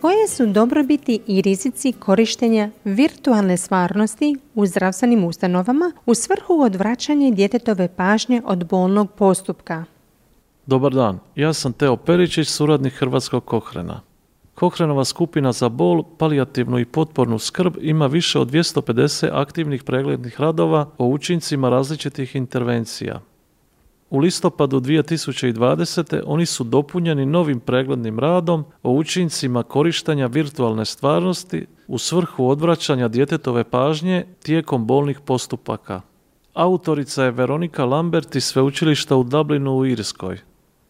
Koje su dobrobiti i rizici korištenja virtualne stvarnosti u zdravstvenim ustanovama u svrhu odvraćanja djetetove pažnje od bolnog postupka? Dobar dan, ja sam Teo Peričić, suradnik Hrvatskog Kohrena. Kohrenova skupina za bol, palijativnu i potpornu skrb ima više od 250 aktivnih preglednih radova o učincima različitih intervencija. U listopadu 2020. oni su dopunjeni novim preglednim radom o učincima korištenja virtualne stvarnosti u svrhu odvraćanja djetetove pažnje tijekom bolnih postupaka. Autorica je Veronika Lambert iz sveučilišta u Dublinu u Irskoj.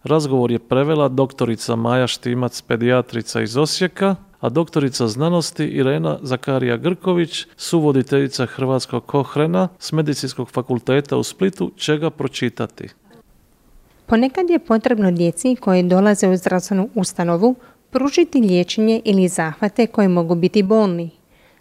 Razgovor je prevela doktorica Maja Štimac, pedijatrica iz Osijeka, a doktorica znanosti Irena Zakarija Grković, suvoditeljica Hrvatskog kohrena s Medicinskog fakulteta u Splitu, će ga pročitati. Ponekad je potrebno djeci koji dolaze u zdravstvenu ustanovu pružiti liječenje ili zahvate koji mogu biti bolni.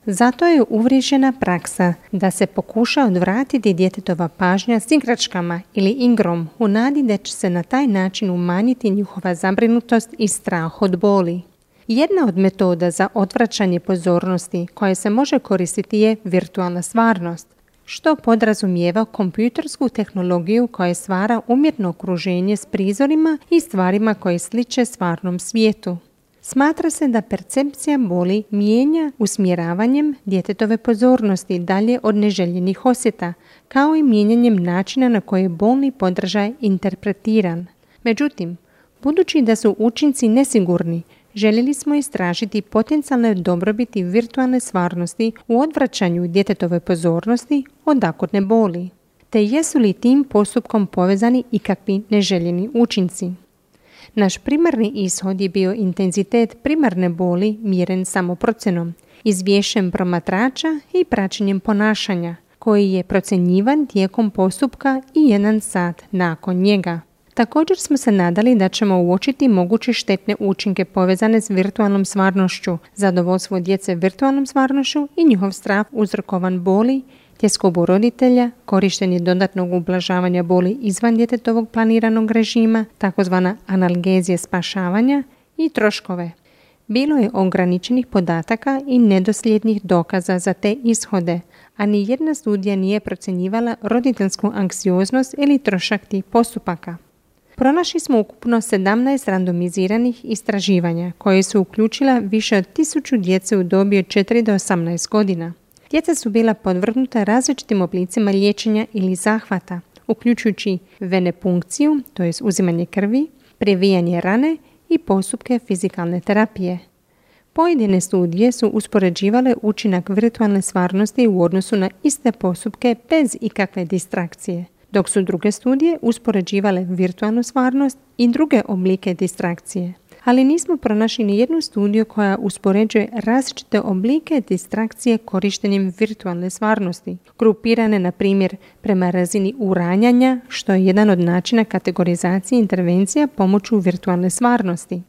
Zato je uvriježena praksa da se pokuša odvratiti djetetova pažnja s igračkama ili ingrom u nadi da će se na taj način umanjiti njihova zabrinutost i strah od boli. Jedna od metoda za odvraćanje pozornosti koja se može koristiti je virtualna stvarnost, što podrazumijeva kompjutersku tehnologiju koja stvara umjetno okruženje s prizorima i stvarima koje sliče stvarnom svijetu. Smatra se da percepcija boli mijenja usmjeravanjem djetetove pozornosti dalje od neželjenih osjeta, kao i mijenjanjem načina na koji je bolni podržaj interpretiran. Međutim, budući da su učinci nesigurni, željeli smo istražiti potencijalne dobrobiti virtualne stvarnosti u odvraćanju djetetove pozornosti od akutne boli, te jesu li tim postupkom povezani ikakvi neželjeni učinci. Naš primarni ishod je bio intenzitet primarne boli mjeren samoprocenom, izvješćem promatrača i praćenjem ponašanja, koji je procjenjivan tijekom postupka i jedan sat nakon njega. Također smo se nadali da ćemo uočiti moguće štetne učinke povezane s virtualnom stvarnošću, zadovoljstvo djece virtualnom stvarnošću i njihov strah uzrokovan boli tjeskobu roditelja, korištenje dodatnog ublažavanja boli izvan djetetovog planiranog režima, takozvana analgezije spašavanja i troškove. Bilo je ograničenih podataka i nedosljednih dokaza za te ishode, a ni jedna studija nije procjenjivala roditeljsku anksioznost ili trošak tih postupaka. Pronašli smo ukupno 17 randomiziranih istraživanja koje su uključila više od tisuću djece u dobi od 4 do 18 godina. Djeca su bila podvrgnuta različitim oblicima liječenja ili zahvata, uključujući venepunkciju, to je uzimanje krvi, previjanje rane i postupke fizikalne terapije. Pojedine studije su uspoređivale učinak virtualne stvarnosti u odnosu na iste postupke bez ikakve distrakcije, dok su druge studije uspoređivale virtualnu stvarnost i druge oblike distrakcije ali nismo pronašli ni jednu studiju koja uspoređuje različite oblike distrakcije korištenjem virtualne stvarnosti, grupirane na primjer prema razini uranjanja, što je jedan od načina kategorizacije intervencija pomoću virtualne stvarnosti.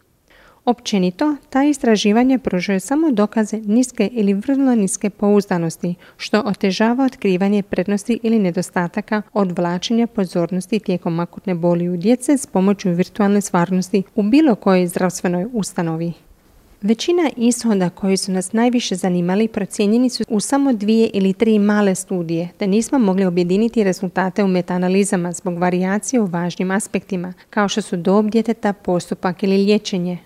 Općenito, ta istraživanja pružaju samo dokaze niske ili vrlo niske pouzdanosti, što otežava otkrivanje prednosti ili nedostataka odvlačenja pozornosti tijekom akutne boli u djece s pomoću virtualne stvarnosti u bilo kojoj zdravstvenoj ustanovi. Većina ishoda koji su nas najviše zanimali procijenjeni su u samo dvije ili tri male studije, te nismo mogli objediniti rezultate u metaanalizama zbog varijacije u važnim aspektima, kao što su dob djeteta, postupak ili liječenje,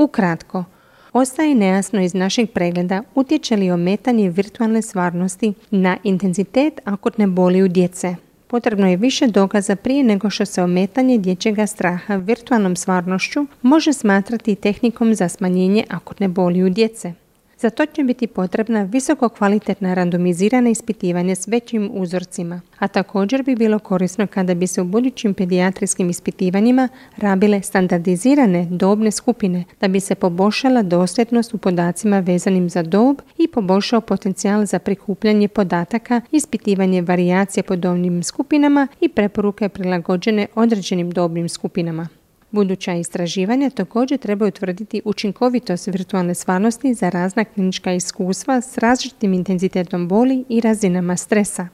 Ukratko, ostaje nejasno iz našeg pregleda utječe li ometanje virtualne stvarnosti na intenzitet akutne boli u djece. Potrebno je više dokaza prije nego što se ometanje dječjega straha virtualnom stvarnošću može smatrati tehnikom za smanjenje akutne boli u djece. Za to će biti potrebna visoko kvalitetna randomizirana ispitivanja s većim uzorcima, a također bi bilo korisno kada bi se u budućim pedijatrijskim ispitivanjima rabile standardizirane dobne skupine da bi se poboljšala dosljednost u podacima vezanim za dob i poboljšao potencijal za prikupljanje podataka, ispitivanje varijacije po dobnim skupinama i preporuke prilagođene određenim dobnim skupinama. Buduća istraživanja također trebaju utvrditi učinkovitost virtualne stvarnosti za razna klinička iskustva s različitim intenzitetom boli i razinama stresa.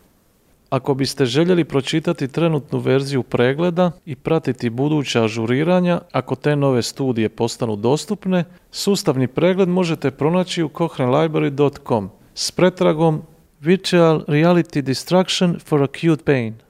Ako biste željeli pročitati trenutnu verziju pregleda i pratiti buduća ažuriranja, ako te nove studije postanu dostupne, sustavni pregled možete pronaći u cochranelibrary.com s pretragom Virtual Reality Destruction for Acute Pain.